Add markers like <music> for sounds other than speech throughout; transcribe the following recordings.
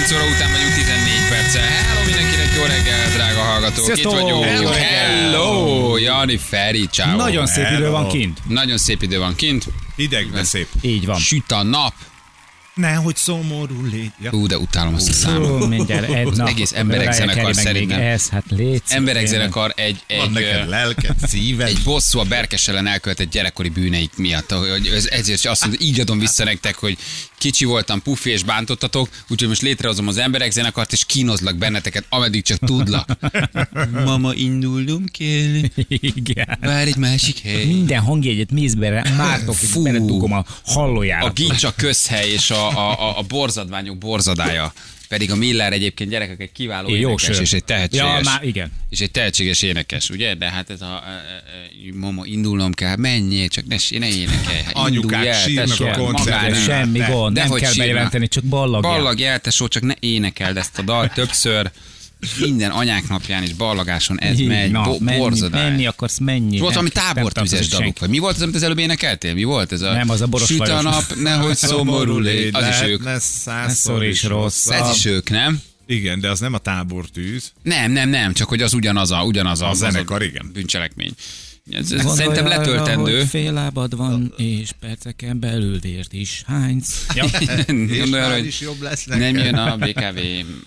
9 óra után vagyunk 14 perccel. Hello mindenkinek, jó reggel, drága hallgatók. Sziasztok! Itt vagyunk. Hello! Hello, Jani Feri, ciao. Nagyon szép idő Hello. van kint. Nagyon szép idő van kint. Hideg, de szép. Így van. Süt a nap. Nehogy szomorú légy. Ja. Ú, de utálom azt a számot. Fú, mindjárt egy nap. egész emberek zenekar szerintem. Ez, hát légy Emberek zenekar egy, Van egy, neked ö, lelked, szíved. egy bosszú a Berkes ellen elkövetett gyerekkori bűneik miatt. Hogy ez, ezért azt mondom, így adom vissza nektek, hogy kicsi voltam, pufi és bántottatok, úgyhogy most létrehozom az emberek zenekart, és kínozlak benneteket, ameddig csak tudlak. <laughs> Mama, indulnom kell, Igen. vár egy másik hely. Minden hangjegyet mézbe mártok, beledugom a A hallójára. gincs a közhely és a, a, a, a borzadványok borzadája. Pedig a Miller egyébként gyerekek egy kiváló Jó énekes, sör. és egy tehetséges. Ja, már igen. És egy tehetséges énekes, ugye? De hát ez a, e, e, mama, indulnom kell, menjél, csak ne, ne énekelj. Hát Anyukák el, sírnak tesó, a koncerten. Semmi gond, de nem kell bejelenteni, csak ballagjál. Ballag eltesó, csak ne énekeld ezt a dalt többször. Minden anyák napján és ballagáson ez Így, megy. na, Bo- menni, borzadály. menni akarsz, menni. És volt valami tartozik daluk, vagy mi volt az, amit az előbb énekeltél? Mi volt ez a... Nem, az a Boros Süt a nap, nehogy <laughs> szomorú légy. Az is ők. Százszor is rossz. Ez is ők, nem? Igen, de az nem a tábortűz. Nem, nem, nem, csak hogy az ugyanaz a, ugyanaz a, A zenekar, igen. Bűncselekmény. Ez, ez szerintem arra, letöltendő. hogy fél lábad van, és perceken belül vért is hánysz. Ja. <laughs> És arra, hogy is jobb lesz nem neked. jön a BKV,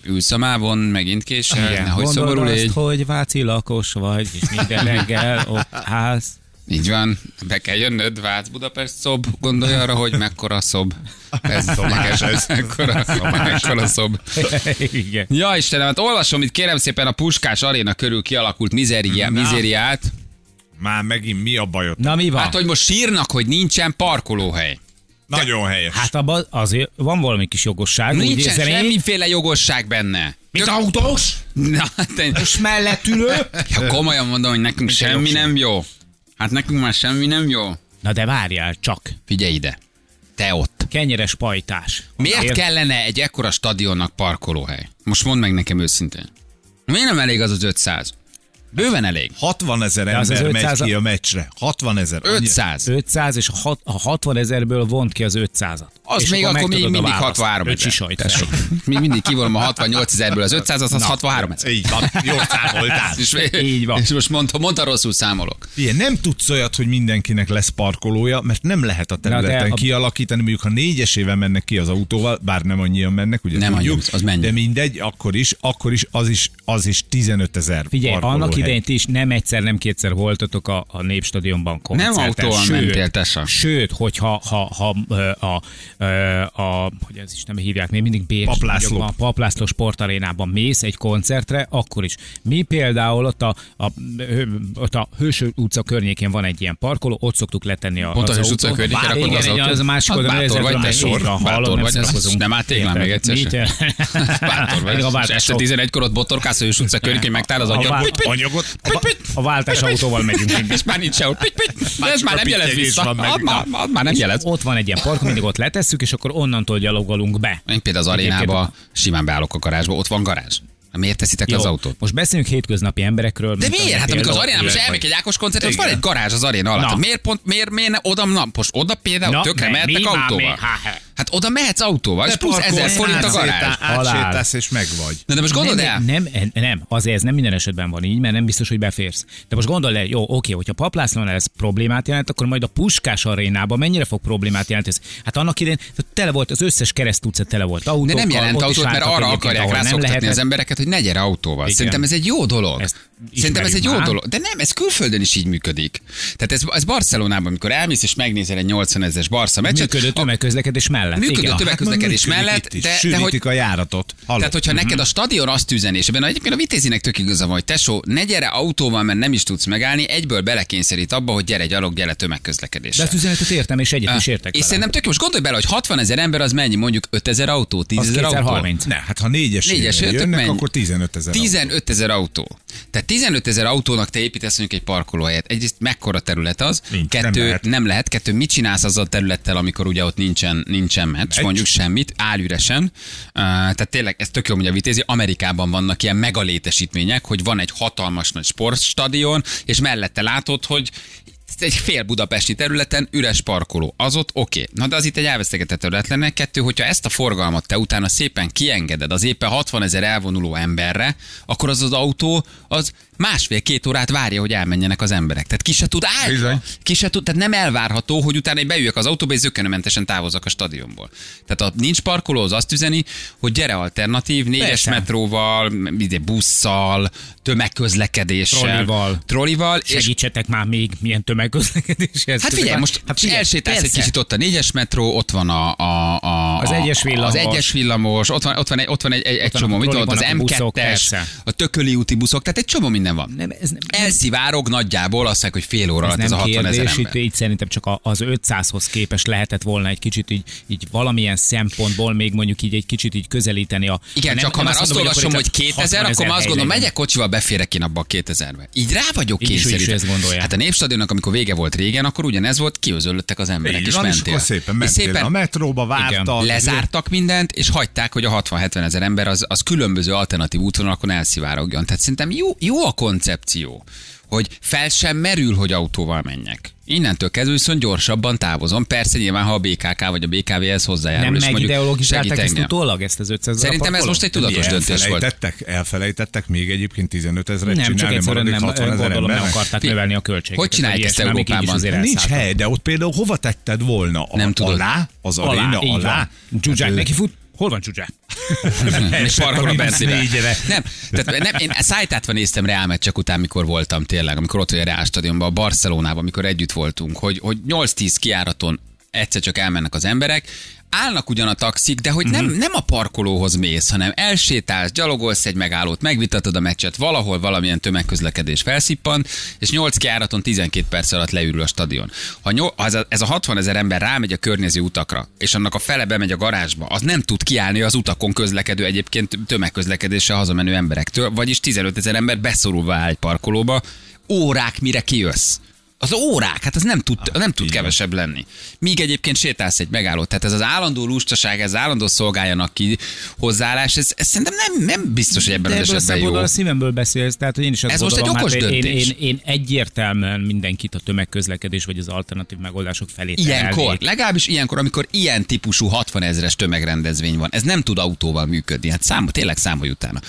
ülsz a mávon, megint késel, Igen. nehogy szomorú azt, légy. hogy váci lakos vagy, és minden reggel ott ház. Így van, be kell jönnöd, Vác Budapest szob, gondolj arra, hogy mekkora szob. Ez neked ez, mekkora, mekkora szob. Igen. Ja Istenem, hát olvasom itt kérem szépen a Puskás aréna körül kialakult mizéria, Na. mizériát. Már megint mi a bajod? Na mi van? Hát, hogy most sírnak, hogy nincsen parkolóhely. Nagyon helyes. Hát abban azért van valami kis jogosság. úgy Nincsen érzem én. semmiféle jogosság benne. Mint autós? Na, te, És mellett ülő? ja, komolyan mondom, hogy nekünk Mint semmi nem jó. Hát nekünk már semmi nem jó. Na de várjál csak. Figyelj ide. Te ott. Kenyeres pajtás. Miért Azért- kellene egy ekkora stadionnak parkolóhely? Most mondd meg nekem őszintén. Miért nem elég az az 500? Bőven elég. 60 ezer az az ember megy 500 ki a meccsre. 60 ezer. 500. 500 és a, hat, a 60 ezerből vont ki az 500-at. Az és még akkor még megtudod a mindig választ. 63 Öt ezer. <laughs> Még mindig kivonom a 68 ezerből az 500, az, az 63 ezer. Így van, jól számoltál. <laughs> És, Így van. és most mondta, mondta rosszul számolok. Ilyen, nem tudsz olyat, hogy mindenkinek lesz parkolója, mert nem lehet a területen de a- kialakítani. Mondjuk, ha négyesével mennek ki az autóval, bár nem annyian mennek, ugye Nem tudjuk, annyian, az mennyi? de mindegy, akkor is, akkor is az is, az is 15 ezer Figyelj, annak idején ti is nem egyszer, nem kétszer voltatok a, a Népstadionban koncerten. autóval sőt, mentél, Tessa. Sőt, hogyha ha, ha, a, a, a, hogy ez is nem hívják, még mindig Bérs, Paplászló. a Paplászló sportarénában mész egy koncertre, akkor is. Mi például ott a, a, ott a Hős utca környékén van egy ilyen parkoló, ott szoktuk letenni a, Pont a az Hős utca környékén rakod Igen, az igen, autót? az a másik Hát oldalon, bátor vagy, te sor. van, <laughs> Bátor vagy, nem nem álltél már még egyszer sem? Bátor vagy. És este autó- 11-kor ott botorkálsz Hős utca környékén, megtál az A agyad. Anyagot? A, a váltás autóval megyünk. És már nincs sehol. Ez már nem jelez vissza. már, nem jelez. Ott van egy ilyen park, mindig ott letesszük, és akkor onnantól gyalogolunk be. Én például az arénába simán beállok a garázsba, ott van garázs. Miért teszitek le az autót? most beszéljünk hétköznapi emberekről. De miért? Hát amikor az arénában is elmegy egy Ákos koncert, ott van egy garázs az aréna alatt. Na. Hát Miért pont, miért, miért oda, na, most oda például Na, tökre mehettek autóval? Hát oda mehetsz autóval, és plusz 1000 forint a garázs. Átsétálsz és megvagy. Na de most gondold el, nem, nem, nem, azért ez nem minden esetben van így, mert nem biztos, hogy beférsz. De most gondold el, jó, oké, hogyha Paplászlón ez problémát jelent, akkor majd a Puskás arénában mennyire fog problémát jelenteni? Hát annak idején tele volt, az összes kereszt utca tele volt autókkal. de nem jelent autót, mert arra akarják nem rászoktatni az embereket, hogy ne gyere autóval. Igen. Szerintem ez egy jó dolog. Ezt Szerintem ez egy jó már. dolog. De nem, ez külföldön is így működik. Tehát ez, ez Barcelonában, amikor elmész és megnézel egy 80 ezeres Barca meccset, Működő a- tömegközlekedés mellett. Működő igen. tömegközlekedés működik mellett, de, de hogy a járatot. Hallod? Tehát, hogyha neked a stadion azt üzeni, és ebben egyébként a Vitézinek tök igaza van, hogy tesó, ne gyere autóval, mert nem is tudsz megállni, egyből belekényszerít abba, hogy gyere gyalog, gyere De tömegközlekedéssel. ezt üzenetet értem, és egyet is értek és vele. szerintem tök most gondolj bele, hogy 60 ezer ember az mennyi, mondjuk 5000 autó, 10 Az ezer autó. 2030. Ne, hát ha négyes, Négyes, jönnek, mennyi? akkor 15 ezer. 15 ezer autó. Tehát 15 ezer autónak te építesz mondjuk egy parkolóhelyet. Egyrészt mekkora terület az, Nincs, nem kettő, lehet. nem lehet, kettő, mit csinálsz azzal a területtel, amikor ugye ott nincsen, nincsen meccs, Egy. mondjuk semmit, álüresen. Uh, tehát tényleg ez tök jó, hogy a vitézi. Amerikában vannak ilyen megalétesítmények, hogy van egy hatalmas nagy sportstadion, és mellette látod, hogy egy fél budapesti területen üres parkoló. Az ott oké. Okay. Na de az itt egy elvesztegetett terület lenne. Kettő, hogyha ezt a forgalmat te utána szépen kiengeded az éppen 60 ezer elvonuló emberre, akkor az az autó az másfél-két órát várja, hogy elmenjenek az emberek. Tehát ki se tud állni. Bizony. Ki se tud, tehát nem elvárható, hogy utána én beüljek az autóba és zökkenőmentesen távozzak a stadionból. Tehát a nincs parkoló, az azt üzeni, hogy gyere alternatív, négyes Persze. metróval, ide busszal, tömegközlekedéssel, Trollival. trollival és Segítsetek már még, milyen tömegközlekedés ez. Hát figyelj, most hát figyelj, elsétálsz egy kicsit ott a négyes metró, ott van a, a, a Az egyes villamos. Az egyes villamos, ott van, ott van egy, ott van egy, egy, a csomó, mit ott az trolliban a buszok, M2-es, persze. a tököli úti buszok, tehát egy csomó minden van. Nem, ez nem, Elszivárog nagyjából, azt mondják, hogy fél óra ez alatt ez a nem 60 ezer itt, ember. így szerintem csak az 500-hoz képest lehetett volna egy kicsit így, így valamilyen szempontból még mondjuk így egy kicsit így közelíteni a... Igen, nem- csak ha már azt mondom, olvasom, hogy csak 2000, 60 akkor már azt gondolom, legyen. megyek kocsival, beférek én abba a 2000-be. Így rá vagyok kényszerítve. Hát a Népstadionnak, amikor vége volt régen, akkor ugyanez volt, kiözöllöttek az emberek, Így és van, és mentél. akkor szépen és mentél a metróba, vártak. lezártak mindent, és hagyták, hogy a 60-70 ezer ember az, az különböző alternatív útvonalakon elszivárogjon. Tehát szerintem jó, jó a koncepció, hogy fel sem merül, hogy autóval menjek. Innentől kezdve viszont gyorsabban távozom. Persze nyilván, ha a BKK vagy a BKV-hez hozzájárul. Nem és megideologizálták ezt utólag, ezt az 500 Szerintem ez most egy tudatos döntés volt. Elfelejtettek, elfelejtettek még egyébként 15 ezeret Nem, csak csinálni egyszerűen maradék nem, 60 ezer gondolom nem akarták növelni a költséget. Hogy csinálják ezt Európában? Nincs hely, de ott például hova tetted volna? A- Nem tudod. Alá? Az aréna Alá, alá? alá. Zsuzsák Hát, neki fut. Hol van Zsuzsák? és parkol a négyre. Nem, tehát nem, én szájtátva néztem Real meccsek után, mikor voltam tényleg, amikor ott vagy a Real stadionban, a Barcelonában, amikor együtt voltunk, hogy, hogy 8-10 kiáraton egyszer csak elmennek az emberek, állnak ugyan a taxik, de hogy nem, nem a parkolóhoz mész, hanem elsétálsz, gyalogolsz egy megállót, megvitatod a meccset, valahol valamilyen tömegközlekedés felszippan, és 8 kiáraton 12 perc alatt leürül a stadion. Ha nyol, ha ez, a, ez a 60 ezer ember rámegy a környező utakra, és annak a fele bemegy a garázsba, az nem tud kiállni az utakon közlekedő egyébként tömegközlekedéssel hazamenő emberektől, vagyis 15 ezer ember beszorulva áll egy parkolóba, órák mire kijössz. Az órák, hát az nem tud, nem tud kevesebb lenni. Míg egyébként sétálsz egy megállót. Tehát ez az állandó lustaság, ez az állandó szolgáljanak ki hozzáállás, ez, ez szerintem nem, nem biztos, hogy ebben De az esetben jó. a szívemből beszélsz, tehát hogy én is azt Ez most egy gondolom, okos hát én, döntés. én, én, egyértelműen mindenkit a tömegközlekedés vagy az alternatív megoldások felé Ilyenkor, terelnék. legalábbis ilyenkor, amikor ilyen típusú 60 ezeres tömegrendezvény van, ez nem tud autóval működni. Hát szám, tényleg számolj utána.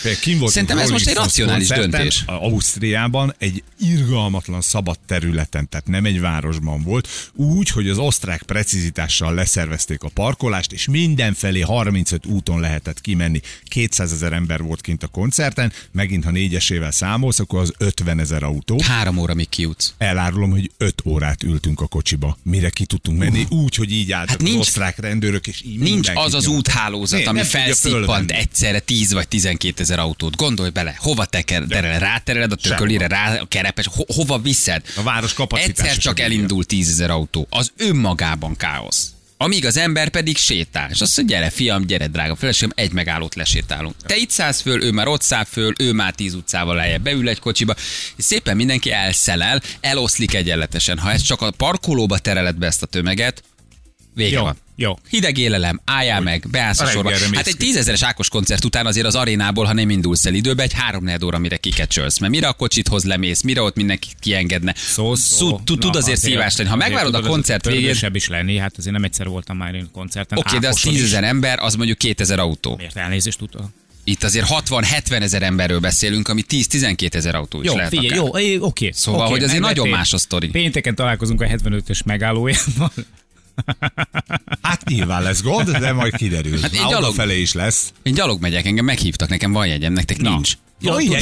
Szerintem ez most egy racionális döntés. Ausztriában egy irgalmatlan szabad területen, tehát nem egy városban volt, úgy, hogy az osztrák precizitással leszervezték a parkolást, és mindenfelé 35 úton lehetett kimenni. 200 ezer ember volt kint a koncerten, megint ha négyesével számolsz, akkor az 50 ezer autó. Három óra még kijutsz. Elárulom, hogy 5 órát ültünk a kocsiba, mire ki tudtunk menni, úgy, hogy így álltak Hát az nincs- osztrák rendőrök, és így Nincs az az úthálózat, Nem, ami felszippant egyszerre 10 vagy 12 ezer autót. Gondolj bele, hova teker, terel, rátereled a tökölére, rá a kerepes, ho, hova viszed? A város kapacitása Egyszer csak elindul 10 ezer autó. Az önmagában káosz. Amíg az ember pedig sétál. És azt mondja, gyere fiam, gyere drága feleségem, egy megállót lesétálunk. Te itt szállsz föl, ő már ott száll föl, ő már tíz utcával lejjebb beül egy kocsiba, és szépen mindenki elszelel, eloszlik egyenletesen. Ha ez csak a parkolóba tereled be ezt a tömeget, vége Jó, van. jó. Hideg élelem, álljál meg, beállsz a sorba. Hát egy tízezeres Ákos koncert után azért az arénából, ha nem indulsz el időbe, egy három óra, mire kikecsölsz. Mert mire a kocsithoz lemész, mire ott mindenki kiengedne. Szó, szó. Tud- azért szívás lenni. Ha megvárod a koncert végén, is lenni, hát azért nem egyszer voltam már én koncerten. oké, de az tízezer ember, az mondjuk 2000 autó. Miért elnézést tudod? Itt azért 60-70 ezer emberről beszélünk, ami 10-12 ezer autó is Jó, lehet figyelj, akár. jó, oké. Szóval, oké, hogy azért nagyon más a sztori. Pénteken találkozunk a 75-ös megállójában. <laughs> Hát nyilván lesz gond, de majd kiderül. Hát én gyalog- felé is lesz. Én gyalog megyek, engem meghívtak, nekem van jegyem, nektek Na. nincs. Jó, én.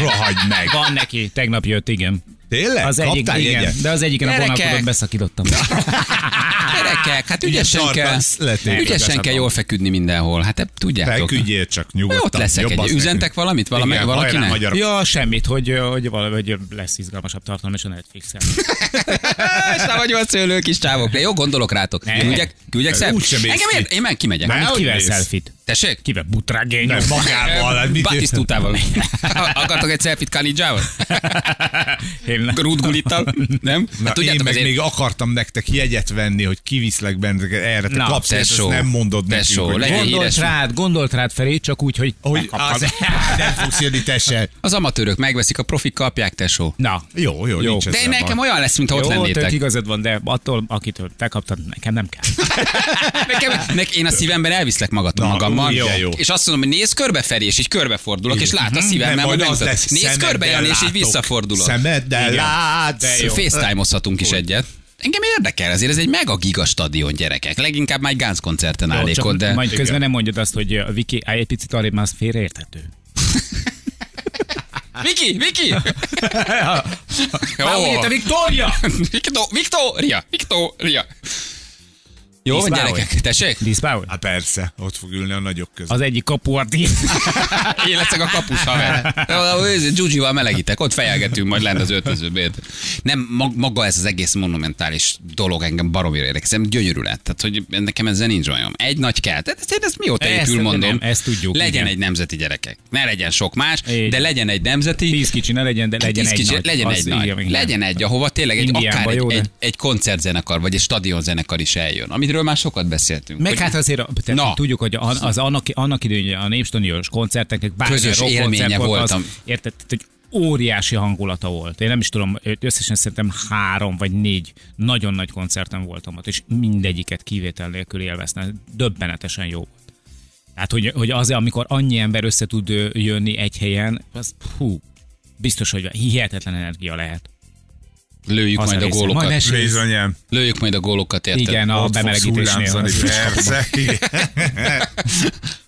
Rohagy meg. Van neki, tegnap jött, igen. Tényleg? Az egyik, Kaptál igen, jegyet? de az egyiken a Gyerekek! vonalkodót beszakítottam. Gyerekek, hát ügyesen kell, ügyesen kell jól feküdni mindenhol. Hát te tudjátok. Feküdjél csak nyugodtan. Ott leszek egy. Üzentek nekünk. valamit valami, Igen, valakinek? hajrá, magyar Ja, semmit, hogy, hogy valahogy lesz izgalmasabb tartalom, és a Netflixen. <laughs> És nem vagyok a szőlő kis csávok. De jó, gondolok rátok. Ne. Küldjek, küldjek mész Engem ér, én meg kimegyek. Ne. Kivel mész? selfit? Tessék? Kivel butrágény? Nem, magával. hát Batisztútával. Akartok egy selfit Kanidzsával? Én rútgulittal, nem? Na, Hát én meg azért- még akartam nektek jegyet venni, hogy kiviszlek benneteket erre. Te Na, kapsz, és ezt tesó, nem mondod tesó, nekünk, hogy Gondolt híres. rád, gondolt rád felé, csak úgy, hogy, hogy az, <laughs> nem fogsz jönni, te se. Az amatőrök megveszik, a profik kapják, tesó. Na, Jó, jó, Jó. nincs De nekem baj. olyan lesz, mintha ott jó, tök lennétek. igazad van, de attól, akitől te kaptad, nekem nem kell. <laughs> Nekem, nek, én a szívemben elviszlek magat, Na, magammal, de jó. és azt mondom, hogy nézz körbe felé, és így körbefordulok, és lát a szívemmel, Nem, hogy szemeddel körbe, Jani, és így visszafordulok. Szemeddel. Látsz. De jó. FaceTime-ozhatunk is egyet. Engem érdekel, azért ez egy mega giga stadion, gyerekek. Leginkább már egy Gánc koncerten Jó, állnék csak ott, de... Majd közben Igen. nem mondjad azt, hogy a Viki, állj egy picit arrébb, már az félreérthető. <laughs> Viki, Viki! Már úgy érte, Viktória! Viktor- Viktória, Viktória. Jó, van Díszpáholy. gyerekek, tessék? Díszpáholy? Hát persze, ott fog ülni a nagyok között. Az egyik kapu a. <laughs> Én leszek a kapus haver. Zsuzsival melegítek, ott fejelgetünk majd lent az öltözőbét. Nem, mag- maga ez az egész monumentális dolog engem baromira érdekel. Szerintem gyönyörű lett. Tehát, hogy nekem ezzel nincs olyan. Egy nagy kell. Tehát ezt, én ezt mióta Ezt- épül, mondom. nem, ezt tudjuk, Legyen igen. egy nemzeti gyerekek. Ne legyen sok más, Így. de legyen egy nemzeti. Tíz kicsi ne legyen, de legyen Tíz egy kicsi, nagy. legyen egy nagy. Legyen egy, ahova tényleg egy, akár egy, egy, egy koncertzenekar, vagy egy stadionzenekar is eljön. Amiről már sokat beszéltünk. Meg Hogy- hát azért tehát Na. tudjuk, hogy az, az annak, annak idején a népstadions koncerteknek bármilyen Közös rockkoncert élménye volt, voltam. Az, érted, hogy óriási hangulata volt. Én nem is tudom, összesen szerintem három vagy négy nagyon nagy koncerten voltam ott, és mindegyiket kivétel nélkül élveztem. Döbbenetesen jó volt. Tehát, hogy, hogy az, amikor annyi ember össze tud jönni egy helyen, az hú, biztos, hogy hihetetlen energia lehet. Lőjük majd a gólokat. Majd. Bizonyám. Lőjük majd a gólokat, érted? Igen, a Ott bemelegítésnél. Persze. igen.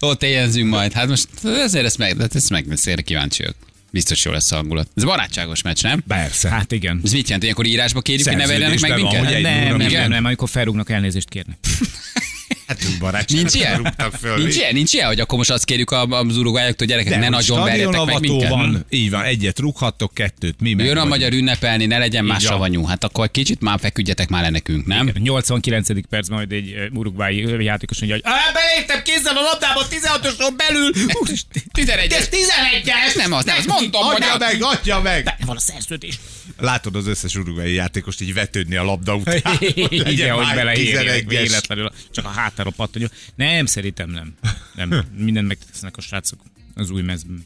Ott éjjelzünk majd. Hát most ezért ezt meg, hát ezt meg, ezt kíváncsi vagyok. Biztos jó lesz a hangulat. Ez barátságos meccs, nem? Persze. Hát igen. Ez mit jelent? Ilyenkor írásba kérjük, hogy ne verjenek meg minket? Nem, nem, nem, nem, amikor felrúgnak elnézést kérni. <laughs> Hát ők barátságot Nincs ilyen? föl. Nincs ilyen? Nincs ilyen, hogy akkor most azt kérjük a- az uruguayoktól, gyerekek, De ne nagyon verjetek meg minket. van, így van, egyet rúghattok, kettőt mi meg Jön a magyar ünnepelni, ne legyen más van. savanyú. Hát akkor kicsit már feküdjetek már le nekünk, nem? 89. percben majd egy urugvái játékos mondja, hogy "Á, beléptem kézzel a labdába 16-oson belül. <laughs> Úristen, 11 Ez 11-es! Nem az, nem az, mondtam, hogy Adja meg, adja meg! Benne van a szerződés. Látod az összes uruguayi játékost így vetődni a labda után. <laughs> Igen, hogy beleérjenek 11-es. véletlenül, csak a hátára pattanjon. Nem, szerintem nem. Nem, mindent megtesznek a srácok az új mezben.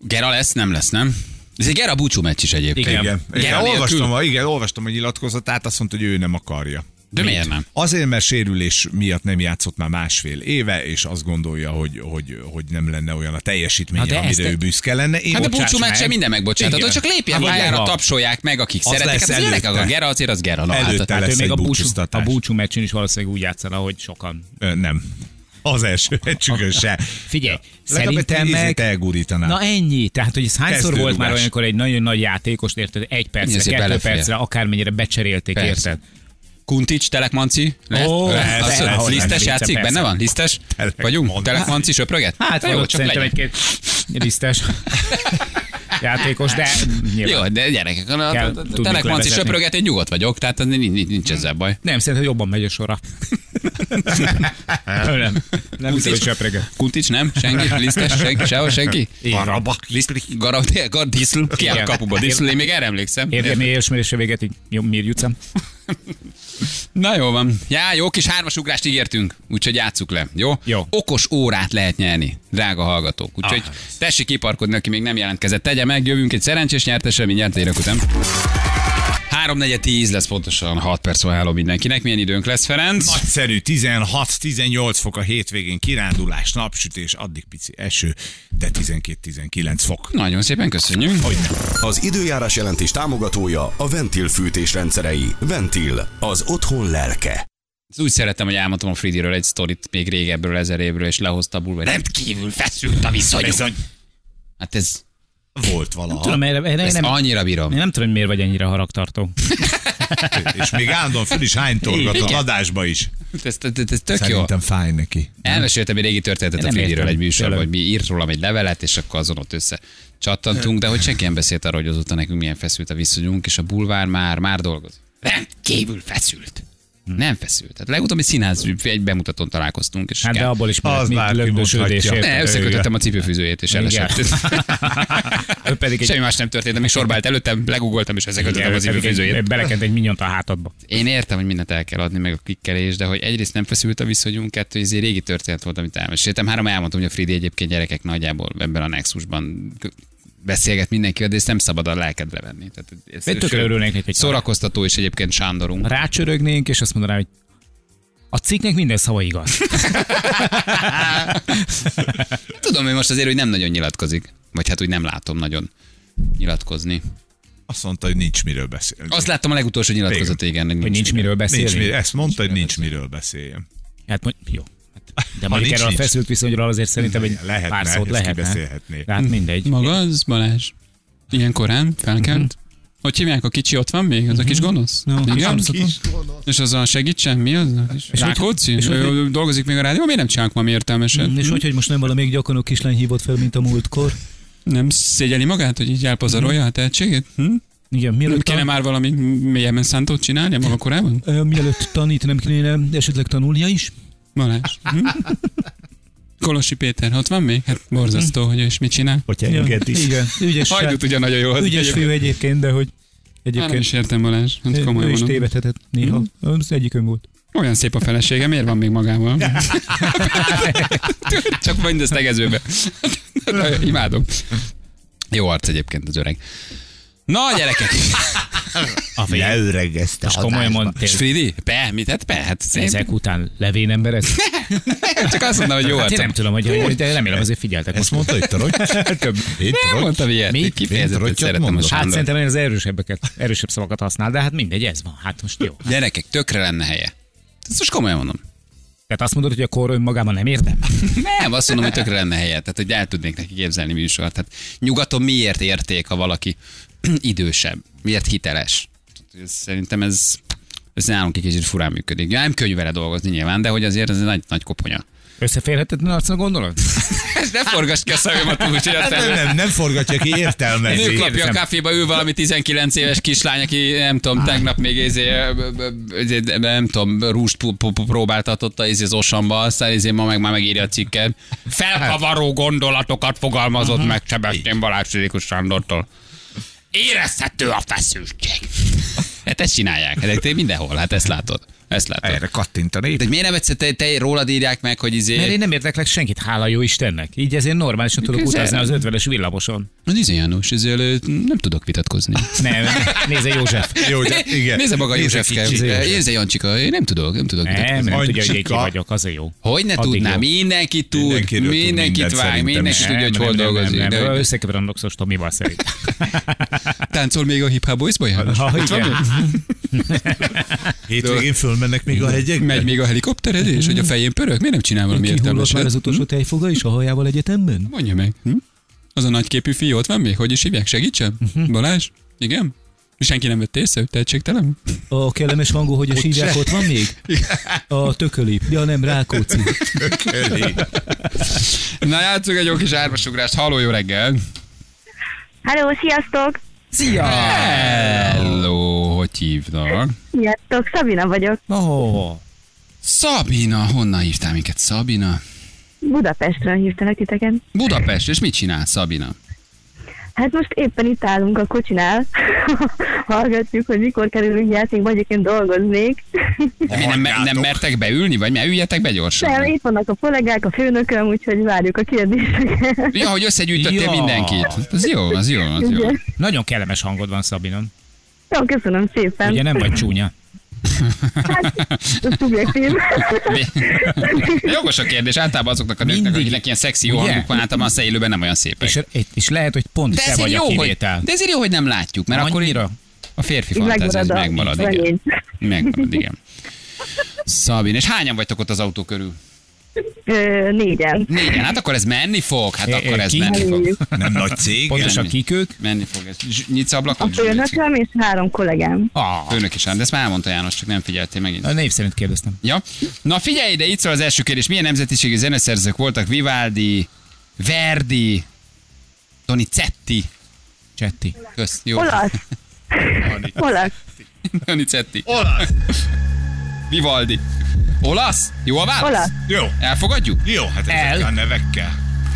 Gera lesz, nem lesz, nem? Ez egy Gera búcsú meccs is egyébként. Igen. Igen, igen, olvastam, a, igen, olvastam a nyilatkozatát, azt mondta, hogy ő nem akarja. De miért nem? Azért, mert sérülés miatt nem játszott már másfél éve, és azt gondolja, hogy, hogy, hogy nem lenne olyan a teljesítménye, Na de amire ő büszke lenne. Én Hát a Bocsáss búcsú meg. meccsen minden megbocsátható, Igen. csak lépjen Hát, pályára, tapsolják meg, akik Az szeretnek. lesz Hát az előtte. a Gera azért az Gera. Na, Előtte hát, Hát lesz még egy a búcsú, a búcsú meccsen is valószínűleg úgy játszaná, hogy sokan. Ö, Nem. Az első meccsükön se. Figyelj, szerintem meg... elgurítaná. Na ennyi. Tehát, hogy ez hányszor Kezdőrugás. volt már olyan, amikor egy nagyon nagy játékost, érted, egy percre, kettő percre, akármennyire becserélték, Persze. érted? Kuntics, Telekmanci? Lehet? Ó, Lehet? ahogy nem, Lisztes játszik? Benne van? Lisztes? Vagyunk? Telekmanci söpröget? Hát jó, csak legyen. egy-két lisztes <laughs> játékos, de nyilván. Jó, de gyerekek, a- Telekmanci söpröget, én nyugodt vagyok, tehát nincs, nincs ezzel baj. Nem, szerintem jobban megy a sora. <laughs> nem, nem hiszem, hogy. Kuntics nem? Senki? Lisztes? Senki? Sehol senki? Garaba. Garab, Gar, Diszl, ki a kapuba? Diszl, én még erre emlékszem. Érdemi érsmerése véget, így miért jutszam? <laughs> Na jó van. Já, jó kis hármas ugrást ígértünk, úgyhogy játsszuk le, jó? Jó. Okos órát lehet nyerni, drága hallgatók. Úgyhogy tessék kiparkodni, aki még nem jelentkezett. Tegye meg, jövünk egy szerencsés nyertesre, mi nyert érek után. 3 4 10 lesz pontosan, 6 perc van háló mindenkinek. Milyen időnk lesz, Ferenc? Nagyszerű, 16-18 fok a hétvégén, kirándulás, napsütés, addig pici eső, de 12-19 fok. Nagyon szépen köszönjük. Hogy Az időjárás jelentés támogatója a Ventil fűtés rendszerei. Ventil, az otthon lelke. Úgy szeretem, hogy elmondtam a Fridiről egy sztorit még régebbről, ezer évről, és lehozta a bulvár. Rendkívül feszült a viszonyunk. Bizony. Hát ez, volt valaha. Tudom, erre, erre ezt nem, annyira bírom. én nem tudom, hogy miért vagy ennyire haragtartó. <laughs> És még állandóan föl is hánytorgat az Igen. adásba is. Ez, ez, ez, ez tök jó. Szerintem fáj neki. Elmeséltem egy régi történetet a Nem Fridiről egy műsorban, hogy mi írt rólam egy levelet, és akkor azon ott össze csattantunk, de hogy senki nem beszélt arról, hogy azóta nekünk milyen feszült a viszonyunk, és a bulvár már, már dolgozik. Rendkívül feszült. Nem feszült. Tehát legutóbbi színház egy bemutatón találkoztunk. És Hát de kell- abból is Az már lögdösödés. kimondhatja. ne, összekötöttem a cipőfűzőjét, és elesett. <laughs> Ő pedig egy Semmi más nem történt, amíg sorba állt előttem, legugoltam, és összekötöttem a cipőfűzőjét. Berekent egy minyont a hátadba. Én értem, hogy mindent el kell adni, meg a klikkelés, de hogy egyrészt nem feszült a viszonyunk, kettő, ez egy régi történet volt, amit elmeséltem. Három elmondtam, hogy a Fridi egyébként gyerekek nagyjából ebben a Nexusban beszélget mindenkivel, de ezt nem szabad a lelkedre venni. Tehát ez, Én tökre örülnék neki, hogy Szórakoztató is egyébként Sándorunk. rácsörögnénk, és azt mondaná, hogy a cikknek minden szava igaz. <laughs> Tudom, hogy most azért, hogy nem nagyon nyilatkozik. Vagy hát úgy nem látom nagyon nyilatkozni. Azt mondta, hogy nincs miről beszélni. Azt láttam a legutolsó nyilatkozat, igen. Hogy nincs miről beszélni. Nincs miről, ezt mondta, hogy nincs miről beszéljen. Hát mondj, jó. De Ha mondjuk erről a feszült viszonyról azért szerintem egy Lehetne, pár szót lehetne. Hát mindegy. Maga az, Balázs? Ilyen korán felkelt? Hogy hívják a kicsi ott van még? Az a kis gonosz? No, Igen? kis gonosz. És az a segítsen? Mi az? És Rákóczi? és Ő hogy- dolgozik még a rádió? Miért nem csinálunk valami értelmeset? És hogy, hogy most nem valamelyik gyakornok kislány hívott fel, mint a múltkor? Nem szégyeli magát, hogy így elpazarolja a tehetségét? Hm? Igen, Nem mielőtt, kéne tan- már valami mélyebben szántót csinálnia maga korában? ö, mielőtt tanít, nem kéne esetleg tanulnia is? Balázs. Hm? Kolosi Péter, ott van még? Hát borzasztó, hogy ő is mit csinál. Enged is. Igen, ügyes, Hajdut ugye nagyon jó. ügyes fiú egyébként, de hogy Már nem egyébként is értem Balázs, hát ő komolyan is mondom. tévedhetett néha. Az egyikön volt. Olyan szép a felesége, miért van még magával? <laughs> Csak mondd ezt tegezőbe. Imádom. Jó arc egyébként az öreg. Na, gyerekek! A vég. Leüregezte És komolyan mond, És Fridi? Be, mit? Hát be, hát szép. ezek után levén ember ez? <laughs> Csak azt mondom, hogy jó Hát én nem tudom, hogy, hogy de remélem azért figyeltek. Ezt most. mondta, hogy torony? <laughs> Több. Én Nem torony? mondtam ilyet. Mi? Én Kifejezetten szeretem a. Hát szerintem én az erősebbeket, erősebb szavakat használ, de hát mindegy, ez van. Hát most jó. Gyerekek, tökre lenne helye. Ezt most komolyan mondom. Tehát azt mondod, hogy a kor önmagában nem értem? <laughs> Nem, azt mondom, hogy tökre lenne helye. Tehát, hogy el tudnék neki képzelni műsort. Tehát nyugaton miért érték, ha valaki <clears throat> idősebb? Miért hiteles? Szerintem ez, ez nálunk egy kicsit furán működik. Ja, nem könnyű vele dolgozni nyilván, de hogy azért ez egy nagy, nagy koponya. Összeférhetetlen arcra gondolod? <laughs> ne forgass ki a szememet úgy, hogy Hát nem, nem, nem forgatja ki, Nő értelmezi. kapja a kávéba, ő valami 19 éves kislány, aki nem tudom, tegnap még ezé, ezé, nem tudom, rúst próbáltatotta ezé az osamba, aztán ezé ma meg már megírja a cikket. Felkavaró gondolatokat fogalmazott meg Sebestyén Balázs Fridrikus Sándortól. Érezhető a feszültség. <laughs> Hát ezt csinálják, hát te mindenhol, hát ezt látod. Ezt látod. Erre kattintani. De miért nem egyszer te, te rólad írják meg, hogy izé... Mert én nem érdeklek senkit, hála jó Istennek. Így ezért normálisan tudok Közel. utazni az ötvenes villamoson. Az izé János, ezzel nem tudok vitatkozni. Nem, nézze József. Jó, de igen. Nézze maga Nézze kicsit. Érze Jancsika, én nem tudok, nem tudok Nem, vitatkozni. nem tudja, hogy ki vagyok, az a jó. Hogy ne tudná? Mindenki tud, mindenkit vág, szerintem. mindenki tudja, hogy hol dolgozik. Nem, nem, De- összekeverem Noxos Tomival szerint. Táncol még a Hip Hop Boys János? Ha, igen. <laughs> Hétvégén fölmennek még a hegyekbe? Megy még a helikopteredés, hogy a fején pörög? Miért nem csinál valami Kihullott már értelmeset? az utolsó tejfoga is a hajával egyetemben? Mondja meg. Hm? Az a nagyképű fiú ott van még? Hogy is hívják? Segítsen? Balázs? Igen? Senki nem vett észre, hogy tehetségtelen? A kellemes hangú, hogy a sírják ott van még? <laughs> A tököli. Ja nem, Rákóczi. <laughs> Köli. Na játsszuk egy jó kis árvasugrást. Halló, jó reggel! Halló, sziasztok! Szia! Hello, hogy hívnak? Sziasztok, Szabina vagyok. Oh, Szabina, honnan hívtál minket? Szabina? Budapestről hívtalak titeket. Budapest, és mit csinál Szabina? Hát most éppen itt állunk a kocsinál. <laughs> Hallgatjuk, hogy mikor kerülünk játékba, egyébként dolgoznék. <laughs> De mi nem, nem mertek beülni, vagy mi üljetek be gyorsan? Nem, itt vannak a kollégák, a főnököm, úgyhogy várjuk a kérdéseket. <laughs> Ja, hogy összegyűjtöttél Ja. mindenkit. Az jó, az jó, az jó. Igen. nagyon kellemes hangod van, Szabinon. Jó, köszönöm szépen. Ugye nem vagy csúnya. Ez szubjektív. Jogos a kérdés, általában azoknak a nőknek, Mindig. akiknek ilyen szexi jó hangjuk van, általában a szélőben nem olyan szépek. És, és lehet, hogy pont de te ezért, vagy jó, a hogy, kivétel. de ezért jó, hogy nem látjuk, mert akkor Annyira. a férfi fantázia ez megmarad. Igen. Megmarad, igen. Szabin, és hányan vagytok ott az autó körül? Ö, négyen. Négyen, hát akkor ez menni fog, hát É, akkor ez menni fog. Nem nagy cég. Pontosan kik ők? Menni fog ez. Nyitsz A ablakot? főnököm és három kollégám. Ah, Főnök is, de ezt már elmondta János, csak nem figyeltél megint. a név szerint kérdeztem. Ja. Na figyelj ide, itt szól az első kérdés. Milyen nemzetiségi zeneszerzők voltak? Vivaldi, Verdi, Donizetti. Csetti. Kösz, jó. Olasz. Olasz. Donizetti. Vivaldi. Olasz? Jó a válasz? Olasz. Jó. Elfogadjuk? Jó, hát El. ezekkel a nevekkel.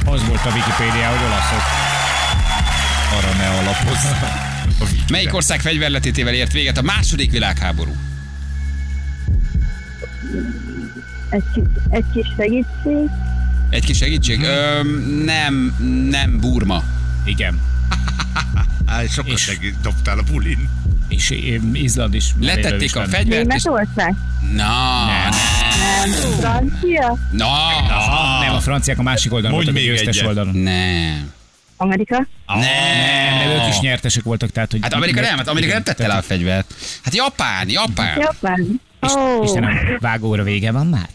Az volt a Wikipédia, hogy olaszok. Arra ne alapozz. <laughs> Melyik ország fegyverletétével ért véget a második világháború? Egy kis, egy kis segítség. Egy kis segítség? Mhm. Ö, nem, nem Burma. Igen. <laughs> Á, sokat És- segít, dobtál a bulin. És Izland is. Letették a fegyvert, és... Németország? Na, Nem. Francia? na, Aha, nem, a franciák a másik oldalon Mondj voltak, a még győztes egyet. oldalon. nem. Amerika? Nem, de ők is nyertesek voltak, tehát hogy... Hát Amerika nem, hát Amerika nem tette le a fegyvert. Hát Japán, Japán. Japán? Ó, Istenem, vágóra vége van már?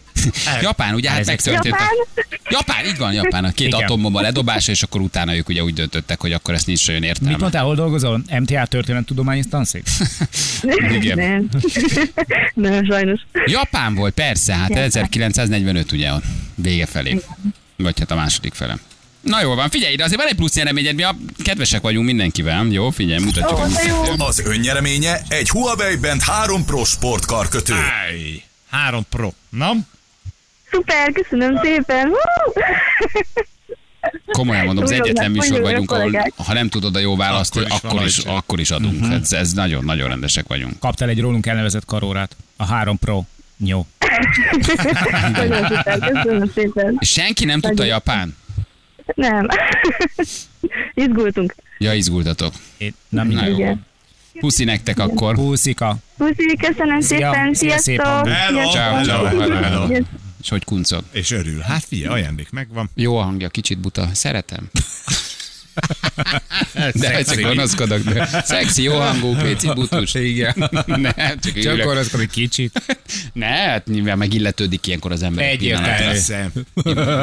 Japán, ugye hát megtörtént. Japán? A... Japán, így van, Japán. A két Igen. atombomba ledobása, és akkor utána ők ugye úgy döntöttek, hogy akkor ezt nincs olyan Mit értelme. mondtál, hol dolgozol? MTA történettudományi tanszék? <laughs> Igen. Nem. <laughs> Nem, sajnos. Japán volt, persze, hát Japán. 1945 ugye a vége felé. Vagy hát a második fele. Na jó van, figyelj, de azért van egy plusz nyereményed, mi a kedvesek vagyunk mindenkivel. Jó, figyelj, mutatjuk. Hogy de jó. mit Az önnyereménye egy Huawei Band 3 Pro sportkarkötő. Áj, három pro. Na? Szuper, köszönöm szépen. Hú! Komolyan mondom, az egyetlen műsor vagyunk, ahol ha nem tudod a jó választ, Akkor is akkor, is, akkor is adunk. Ez, ez nagyon-nagyon rendesek vagyunk. Kaptál egy rólunk elnevezett karórát. A 3 Pro. Jó. Nagyon köszönöm szépen. Senki nem tudta Nagyon. japán? Nem. Izgultunk. Ja, izgultatok. Én, na, Na jó. Igen. Puszi nektek akkor. Puszika. Puszi, köszönöm Szia, szépen. szia Sziasztok. szépen. Hello, Sziasztok. hello, hello, hello. És hogy kuncog? És örül. Hát figyelj, ajándék megvan. Jó a hangja, kicsit buta. Szeretem. <laughs> De <laughs> csak Szexi. gonoszkodok. De szexi, jó hangú, Péci, butus. Igen. <laughs> Nem, csak Csak egy kicsit. <laughs> Ne, hát nyilván megilletődik ilyenkor az ember. Egyértelmű. Persze.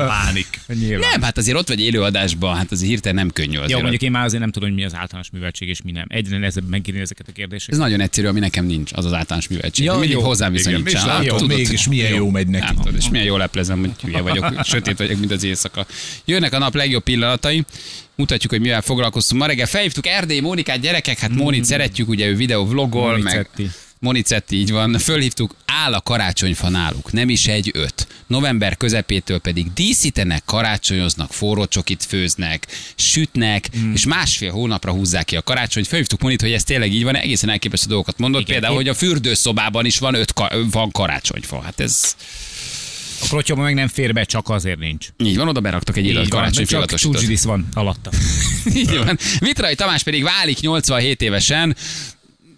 Pánik. Nyilván. Nem, hát azért ott vagy élőadásban, hát azért hirtelen nem könnyű azért. Jó, mondjuk én már azért nem tudom, hogy mi az általános műveltség és mi nem. Egyre nehezebb megírni ezeket a kérdéseket. Ez nagyon egyszerű, ami nekem nincs, az az általános műveltség. Ja, Mindig jó. hozzám viszonyítsál. látom, Tudod, mégis milyen jó megy neki. Látod, és milyen jól leplezem, hogy hülye vagyok, sötét vagyok, mint az éjszaka. Jönnek a nap legjobb pillanatai, mutatjuk, hogy mivel foglalkoztunk. Ma reggel felhívtuk Erdély Mónikát, gyerekek, hát Mónit szeretjük, ugye ő videó vlogol, meg Monicetti. Monicetti, így van. Fölhívtuk, áll a karácsonyfa náluk, nem is egy öt. November közepétől pedig díszítenek, karácsonyoznak, forró csokit főznek, sütnek, mm. és másfél hónapra húzzák ki a karácsonyt. Fölhívtuk Monit, hogy ez tényleg így van, egészen elképesztő dolgokat mondott. Igen. Például, hogy a fürdőszobában is van öt ka- van karácsonyfa. Hát ez A krotyomban meg nem fér be, csak azért nincs. így van, oda beraktak egy illat <laughs> Így van, karácsony csak filatosítót. csúcsidis van alatta. Így van. Vitrai Tamás pedig válik 87 évesen.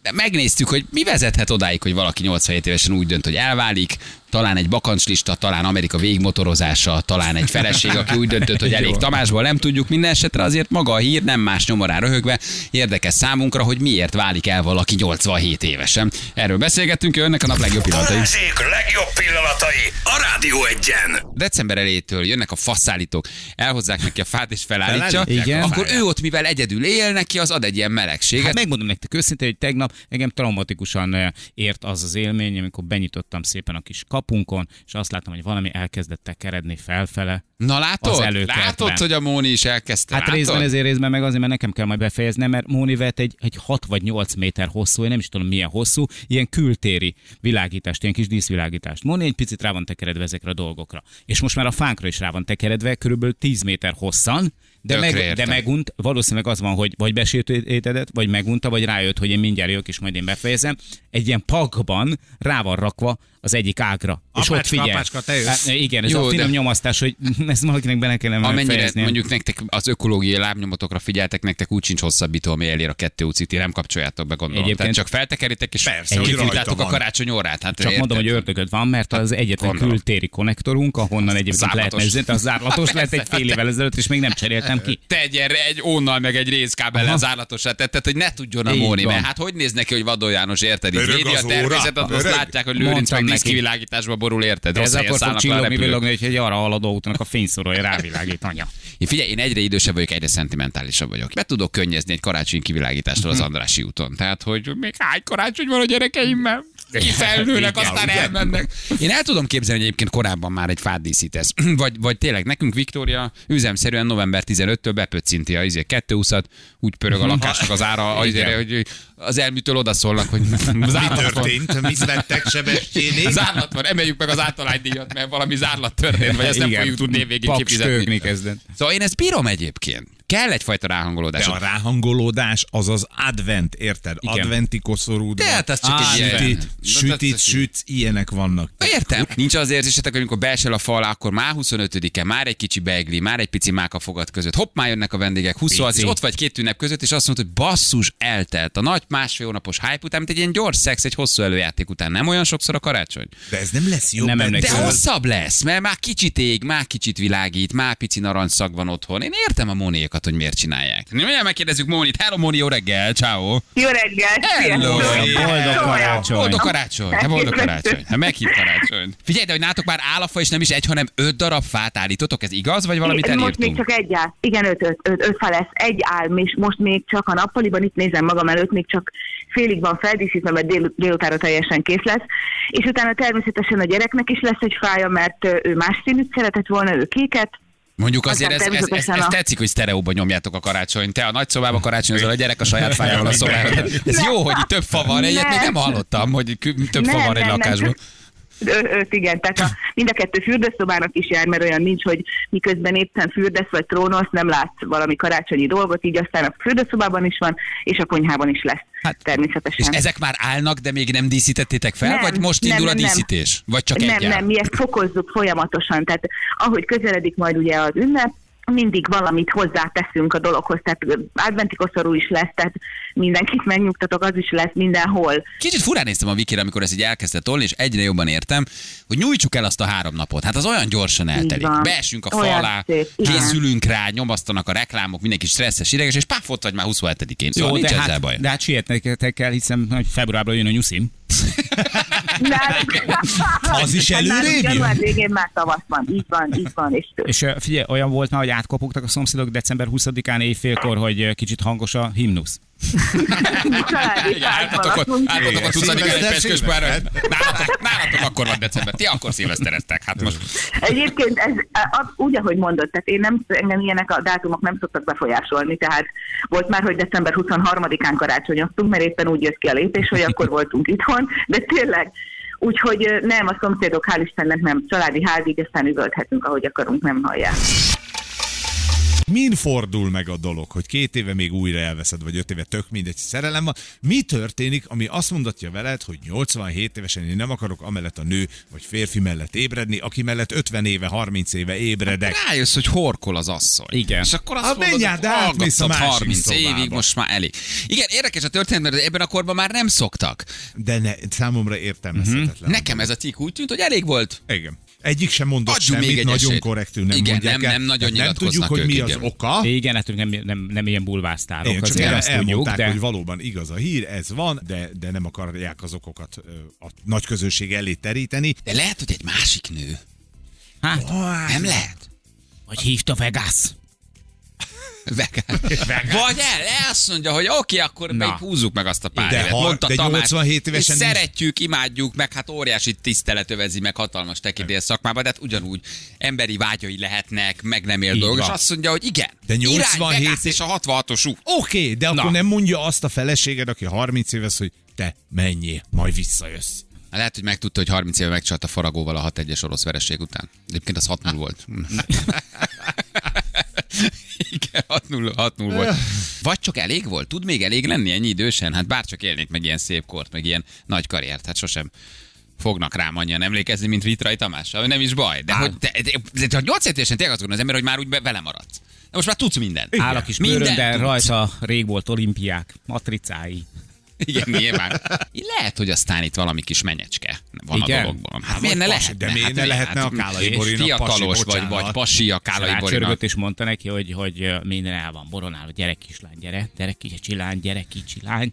De megnéztük, hogy mi vezethet odáig, hogy valaki 87 évesen úgy dönt, hogy elválik, talán egy bakancslista, talán Amerika végmotorozása, talán egy feleség, aki úgy döntött, hogy elég Tamásból, nem tudjuk minden esetre, azért maga a hír nem más nyomorán röhögve érdekes számunkra, hogy miért válik el valaki 87 évesen. Erről beszélgettünk, jönnek a nap legjobb pillanatai. Balázsék legjobb pillanatai a Rádió egyen. december elejétől jönnek a faszállítók, elhozzák neki a fát és felállítja, Igen. akkor ő ott, mivel egyedül él, neki az ad egy ilyen melegséget. Hát megmondom nektek őszintén, hogy tegnap engem traumatikusan eh, ért az az élmény, amikor benyitottam szépen a kis kapunkon, és azt láttam, hogy valami elkezdett tekeredni felfele. Na látod? Az előkertben. Látod, hogy a Móni is elkezdte? Hát látod? részben ezért részben meg azért, mert nekem kell majd befejeznem, mert Móni vett egy, egy 6 vagy 8 méter hosszú, én nem is tudom milyen hosszú, ilyen kültéri világítást, ilyen kis díszvilágítást. Móni egy picit rá van tekeredve ezekre a dolgokra. És most már a fánkra is rá van tekeredve, körülbelül 10 méter hosszan, de, Tökre meg, de megunt, valószínűleg az van, hogy vagy besértődött, vagy megunta, vagy rájött, hogy én mindjárt jövök, és majd én befejezem. Egy ilyen pakban rá van rakva az egyik ágra. és ott Apácska, figyel. apácska, te jössz. Hát, igen, ez Jó, a finom de- nyomasztás, hogy ezt valakinek bele kellene Amennyire fejeznie. mondjuk nektek az ökológiai lábnyomotokra figyeltek, nektek úgy sincs hosszabbító, ami elér a kettő úcit, ti nem kapcsoljátok be, gondolom. Egyébként- Tehát csak feltekeritek, és Persze, a van. karácsony órát. Hát Csak érted? mondom, hogy ördögöd van, mert az egyetlen Gondolom. kültéri konnektorunk, ahonnan egyébként lehet zárlatos. megzenni, az zárlatos lett egy fél évvel ezelőtt, és még nem cseréltem ki. te egy, egy ónnal meg egy részkábellel zárlatosra tetted, hogy ne tudjon a Móni, mert hát hogy néz neki, hogy Vadon János érted? Védi a természetet, azt látják, hogy lőrinc meg neki. díszkivilágításba borul, érted? Ez akkor fog csillogni, villogni, hogy egy arra haladó útnak a fényszórója rávilágít, anya. Én figyelj, én egyre idősebb vagyok, egyre szentimentálisabb vagyok. Be tudok könnyezni egy karácsonyi kivilágítástól az Andrási úton. Tehát, hogy még hány karácsony van a gyerekeimmel? Felnőnek, Igen, aztán ugye? elmennek. Én el tudom képzelni, hogy egyébként korábban már egy fát díszítesz. <clears throat> Vagy, vagy tényleg nekünk Viktória üzemszerűen november 15-től bepöccinti a izé, kettőhúszat, úgy pörög a lakásnak az ára, azért, hogy az elműtől odaszólnak, hogy az <laughs> <laughs> Mi történt? Mit vettek Sebestyénék? Az állat van, emeljük meg az általánydíjat, mert valami zárlat történt, vagy ezt nem Igen, fogjuk tudni Paks kifizetni. kezdett. Szóval én ezt bírom egyébként. Kell egyfajta ráhangolódás. De a ráhangolódás az az advent, érted? Igen. Adventi koszorúd De van. hát az csak egy ilyen... Sütit, sütit, sütsz, ilyenek vannak. Értem. Nincs az érzésetek, hogy amikor beesel a fal, akkor már 25-e, már egy kicsi beigli, már egy pici máka fogad között. Hopp, már jönnek a vendégek, 26, és ott vagy két ünnep között, és azt mondod, hogy basszus, eltelt. A nagy másfél hónapos hype után, mint egy ilyen gyors szex, egy hosszú előjáték után. Nem olyan sokszor a karácsony? De ez nem lesz jobb. Nem De hosszabb lesz, mert már kicsit ég, már kicsit világít, már pici narancsszag van otthon. Én értem a Móniékat, hogy miért csinálják. Mindjárt megkérdezzük Mónit. Hello Móni, jó reggel, ciao. Jó reggel! Hello! Boldog karácsony. Boldog karácsony! Hát boldog karácsony! Hát meghív karácsony. Figyelj, de hogy nátok már áll a fa, és nem is egy, hanem öt darab fát állítotok, ez igaz, vagy valamit Most még elírtunk? csak egy áll. Igen, öt, öt, öt, öt fa lesz. Egy áll, és most még csak a nappaliban, itt nézem magam előtt, még csak félig van feldíszítve, mert dél, délutára teljesen kész lesz. És utána természetesen a gyereknek is lesz egy fája, mert ő más színűt szeretett volna, ő kéket. Mondjuk azért ez, ez, ez, ez, tetszik, hogy sztereóban nyomjátok a karácsony. Te a nagy szobába karácsonyozol, a gyerek a saját fájával a szobában. Ez jó, hogy több fa van, egyet még nem hallottam, hogy több fa van egy lakásban. Öt, igen, tehát a, mind a kettő fürdőszobának is jár, mert olyan nincs, hogy miközben éppen fürdesz vagy trónolsz, nem látsz valami karácsonyi dolgot, így aztán a fürdőszobában is van, és a konyhában is lesz. Hát, természetesen. És ezek már állnak, de még nem díszítettétek fel, Nem, vagy most nem, indul a nem, nem. díszítés? Vagy csak nem, egy áll? nem, mi ezt fokozzuk folyamatosan, tehát ahogy közeledik majd ugye az ünnep, mindig valamit hozzáteszünk a dologhoz, tehát adventi koszorú is lesz, tehát mindenkit megnyugtatok, az is lesz mindenhol. Kicsit furán néztem a Vikire, amikor ez így elkezdett tolni, és egyre jobban értem, hogy nyújtsuk el azt a három napot. Hát az olyan gyorsan eltelik. Beesünk a fa Olyan alá, szép, készülünk rá, nyomasztanak a reklámok, mindenki stresszes, ideges, és páf, ott vagy már 27-én. Jó, Jó, nincs de ezzel hát, baj. de hát sietnetek kell, hiszen hogy februárban jön a nyuszim. <laughs> Az is előrébb jön? Január végén már tavasz van, így van, így van, és És figyelj, olyan volt már, hogy átkopogtak a szomszédok december 20-án éjfélkor, hogy kicsit hangos a himnusz. Családi álltatok ott 20 egy pecskőspárra. szilveszter. Nálatok, nálatok akkor van december. Ti akkor szilvesztereztek. Hát most Egyébként ez a- úgy, ahogy mondod, tehát én nem, engem ilyenek a dátumok nem szoktak befolyásolni, tehát volt már, hogy december 23-án karácsonyoztunk, mert éppen úgy jött ki a lépés, hogy akkor voltunk itthon, de tényleg Úgyhogy nem, a szomszédok hál' Istennek nem családi ház, így aztán üvölthetünk, ahogy akarunk, nem hallják. Min fordul meg a dolog, hogy két éve még újra elveszed, vagy öt éve tök mindegy szerelem van. Mi történik, ami azt mondatja veled, hogy 87 évesen én nem akarok amellett a nő vagy férfi mellett ébredni, aki mellett 50 éve, 30 éve ébredek. rájössz, hogy horkol az asszony. Igen. És akkor azt Hát mondod, hogy de átmész a hallgattad másik 30 szobába. évig, most már elég. Igen, érdekes a történet, mert ebben a korban már nem szoktak. De ne, számomra értelmezhetetlen. Nekem ez a cikk úgy tűnt, hogy elég volt. Igen. Egyik sem mondott Adjunk még semmit, egy nagyon esélyt. korrektül nem Igen, mondják nem- nem nagyon nem tudjuk, nyilatkoznak hogy mi az igen. oka. Igen, hát nem, nem, nem ilyen bulvásztárok, Igen, csak azért el, azt tudjuk, elmondták, de... hogy valóban igaz a hír, ez van, de, de nem akarják az okokat a nagy közönség elé teríteni. De lehet, hogy egy másik nő. Hát, Nem lehet. hogy hívta Vegas. Vegán. Vagy el, azt mondja, hogy oké, akkor Na. még húzzuk meg azt a pár De évet. ha- Mondta de Tamás, 87 és évesen nincs- szeretjük, imádjuk, meg hát óriási tisztelet övezi meg hatalmas tekintély a szakmában, de hát ugyanúgy emberi vágyai lehetnek, meg nem él dolgok, és azt mondja, hogy igen, De 87 irány és a 66-os út. Oké, okay, de akkor Na. nem mondja azt a feleséged, aki 30 éves, hogy te menjél, majd visszajössz. Hát Lehet, hogy megtudta, hogy 30 éve megcsalt a faragóval a 6-1-es orosz vereség után. Egyébként az 6-0 volt. <laughs> <laughs> Igen, 6-0, 6-0 volt. Vagy csak elég volt? Tud még elég lenni ennyi idősen? Hát bárcsak élnék meg ilyen szép kort, meg ilyen nagy karriert. Hát sosem fognak rám annyian emlékezni, mint Vitrai Tamás. Ami nem is baj. De, hogy, de, de, de, de, 8 évesen tényleg azt az ember, hogy már úgy be, vele maradsz. De most már tudsz mindent. Áll a kis Mindent bőrön, de rajta rég volt olimpiák, matricái. Igen, nyilván. Lehet, hogy aztán itt valami kis menyecske van Igen? a dologban. Hát, Hát miért ne lehetne? de miért hát, ne lehetne hát, a Kálai és Borinak Fiatalos vagy, vagy pasi a Kálai. Rácsörgött és mondta neki, hogy, hogy minden el van boronálva, gyere kislány, gyere, gyere kicsi lány, gyere kicsi lány.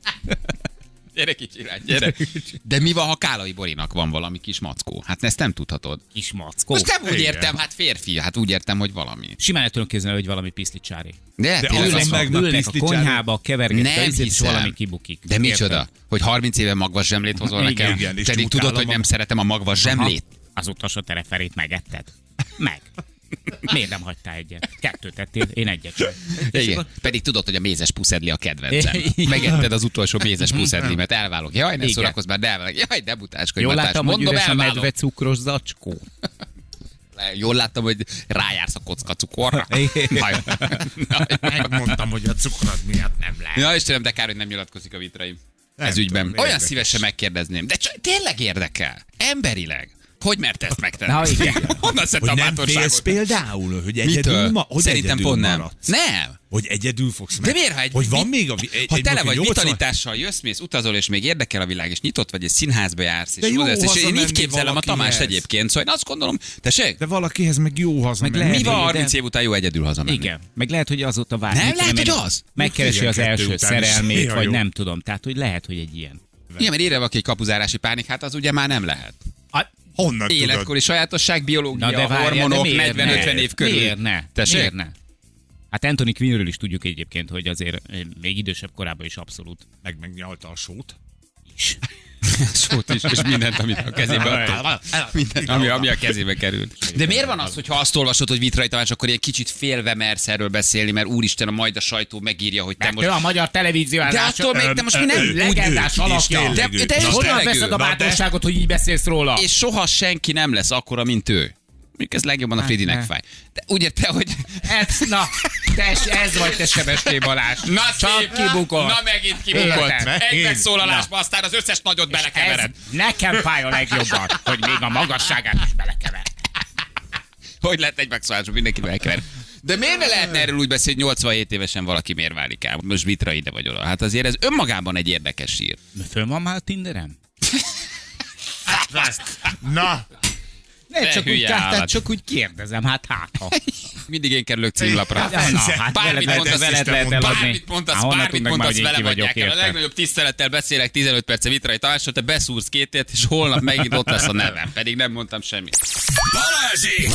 Gyere kicsi lány, gyere. <laughs> De mi van, ha Kálai Borinak van valami kis mackó? Hát ezt nem tudhatod. Kis mackó. Most nem úgy igen. értem, hát férfi, hát úgy értem, hogy valami. Simán el tudom képzelni, hogy valami piszlicsári. De, De tényleg az az meg- Ülnek a konyhába, nem és valami kibukik. De micsoda? Hogy 30 éve magvas zsemlét hozol nekem? Pedig tudod, hogy a- nem szeretem a magvas zsemlét? Aha. Az utolsó teleferét megetted? Meg. Miért nem hagytál egyet? Kettőt tettél, én egyet sem. Igen. Pedig tudod, hogy a mézes puszedli a kedvencem. Megetted az utolsó mézes puszedlimet, elválok. Jaj, ne Igen. szórakozz már, de elválok. Jaj, de butáskodj, Jól láttam, hogy Mondom, üres a medve cukros zacskó. Jól láttam, hogy rájársz a kocka cukorra. <laughs> Megmondtam, hogy a cukrod miatt nem lehet. Ja, Istenem, de kár, hogy nem nyilatkozik a vitraim. Nem Ez ügyben. tudom, Olyan érdekes. szívesen megkérdezném. De csak tényleg érdekel. Emberileg. Hogy mert ezt megtenni? Na, igen. <laughs> Honnan szedte Hogy a nem félsz bátorságot? például, hogy egyedül, ma, hogy Szerintem egyedül pont nem. maradsz? Nem. Hogy egyedül fogsz meg. De miért, ha egy, Hogy van még a... Egy, ha tele vagy 80 vitalitással, jössz, mész, utazol, és még érdekel a világ, és nyitott vagy, és színházba jársz, és De jó odaérsz, és én így hazamenni képzelem a. Tamást egyébként, szóval én azt gondolom, tessék, De valakihez meg jó haza. Meg lehet, mi van hogy 30 de- év után jó egyedül hazamenni? Igen, meg lehet, hogy azóta vár. Nem, lehet, hogy az. Megkeresi az 12 első szerelmét, vagy nem tudom. Tehát, hogy lehet, hogy egy ilyen. Igen, mert ére valaki egy kapuzárási pánik, hát az ugye már nem lehet. Honnan tudod? Életkori sajátosság, biológia, Na de várjál, de hormonok, miért 40-50 ne? év körül. Miért ne? Tessék? Miért ne? Hát Anthony Quinnről is tudjuk egyébként, hogy azért eh, még idősebb korában is abszolút Meg megnyalta a sót. is. Sót is, és mindent, amit a kezébe adott. Mindent, ami, ami a kezébe került. De miért van az, hogy ha azt olvasod, hogy Vitrai Tamás, akkor ilyen kicsit félve mersz erről beszélni, mert úristen, a majd a sajtó megírja, hogy te Mert most... ő a magyar televízió De attól még te most mi nem... legendás alakja. De- de és Honnan veszed a de- bátorságot, hogy így beszélsz róla? És soha senki nem lesz akkora, mint ő. Mondjuk ez legjobban a Fridinek ne. fáj. De ugye te, hogy... Ez, na, te, ez vagy te Sebestyén Balázs. Na Csak szép. kibukott. Na megint kibukott. Érted? Egy megszólalásba, aztán az összes nagyot belekevered. nekem fáj a legjobban, hogy még a magasságát is belekever. Hogy lehet egy megszólásba mindenki belekever? De miért ne lehetne erről úgy beszélni, hogy 87 évesen valaki miért válik el? Most vitra ide vagy oda. Hát azért ez önmagában egy érdekes sír. Föl van már a Tinderem? <laughs> Na, Ne, Te csak úgy, tehát, csak úgy kérdezem, hát hát ha. Mindig én kerülök címlapra. Ja, na, hát Bármit veled, mondasz, veled lehet eladni. Bármit mondasz, Há, bármit mondasz, én vele vagyok, adják el. A legnagyobb tisztelettel beszélek 15 perce Vitrai Tamásról, te beszúrsz kétért, és holnap megint ott lesz a nevem. Pedig nem mondtam semmit. Balázsék!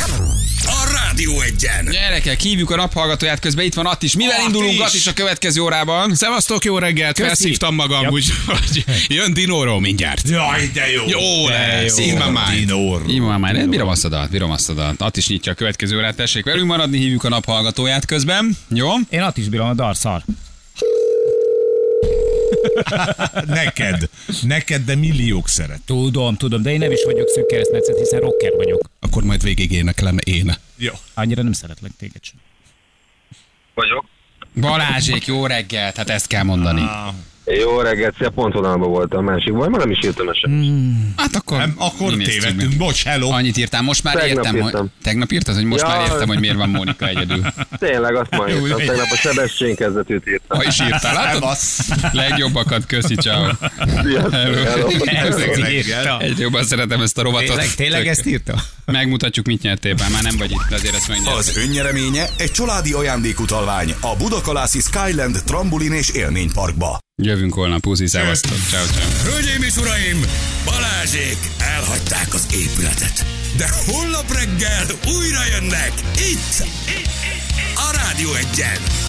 A Rádió egyen! Gyerekek, hívjuk a naphallgatóját, közben itt van Attis. Mivel Attis! indulunk Attis a következő órában? Szevasztok, jó reggelt, Köszi. felszívtam magam, Yep. úgyhogy jön Dinóról mindjárt. jaj, de jó. Jó lesz, van már. Már, bírom azt a dalt, bírom azt a dalt. Attis nyitja a következő órát, tessék velünk maradni, hívjuk a naphallgatóját közben. Jó? Én azt is bírom a darszar. <laughs> Neked. Neked, de milliók szeret. Tudom, tudom, de én nem is vagyok szűk keresztmetszet, hiszen rocker vagyok. Akkor majd végig éneklem én. Jó. Annyira nem szeretlek téged sem. vagyok. Balázsék, jó reggelt, hát ezt kell mondani. Jó reggelt, szia, pont vonalban voltam, másik vagy, ma nem is írtam eset. Hát akkor, Nem, akkor tévedtünk. meg. Bocs, hello. Annyit írtál, most már Tegnap értem, hogy... írtam. Tegnap írtad, hogy most Ja. már értem, hogy miért van Mónika egyedül. <laughs> Tényleg, azt ma írtam, tegnap a Sebestyén kezdetűt írtam. Ha is írtál, látod? Legjobbakat, köszi, ciao. Egyre jobban szeretem ezt a rovatot. Tényleg, tényleg ezt írta? Megmutatjuk, mit nyertél, bár már nem vagy itt, azért ezt megnyerted. Az önnyereménye egy családi ajándékutalvány a Budakalászi Skyland Trambolin és Élményparkba. Jövünk holnap, puszi, szevasztok, ciao, ciao. Hölgyeim és uraim, Balázsék elhagyták az épületet. De holnap reggel újra jönnek itt, itt, itt a Rádió egyen.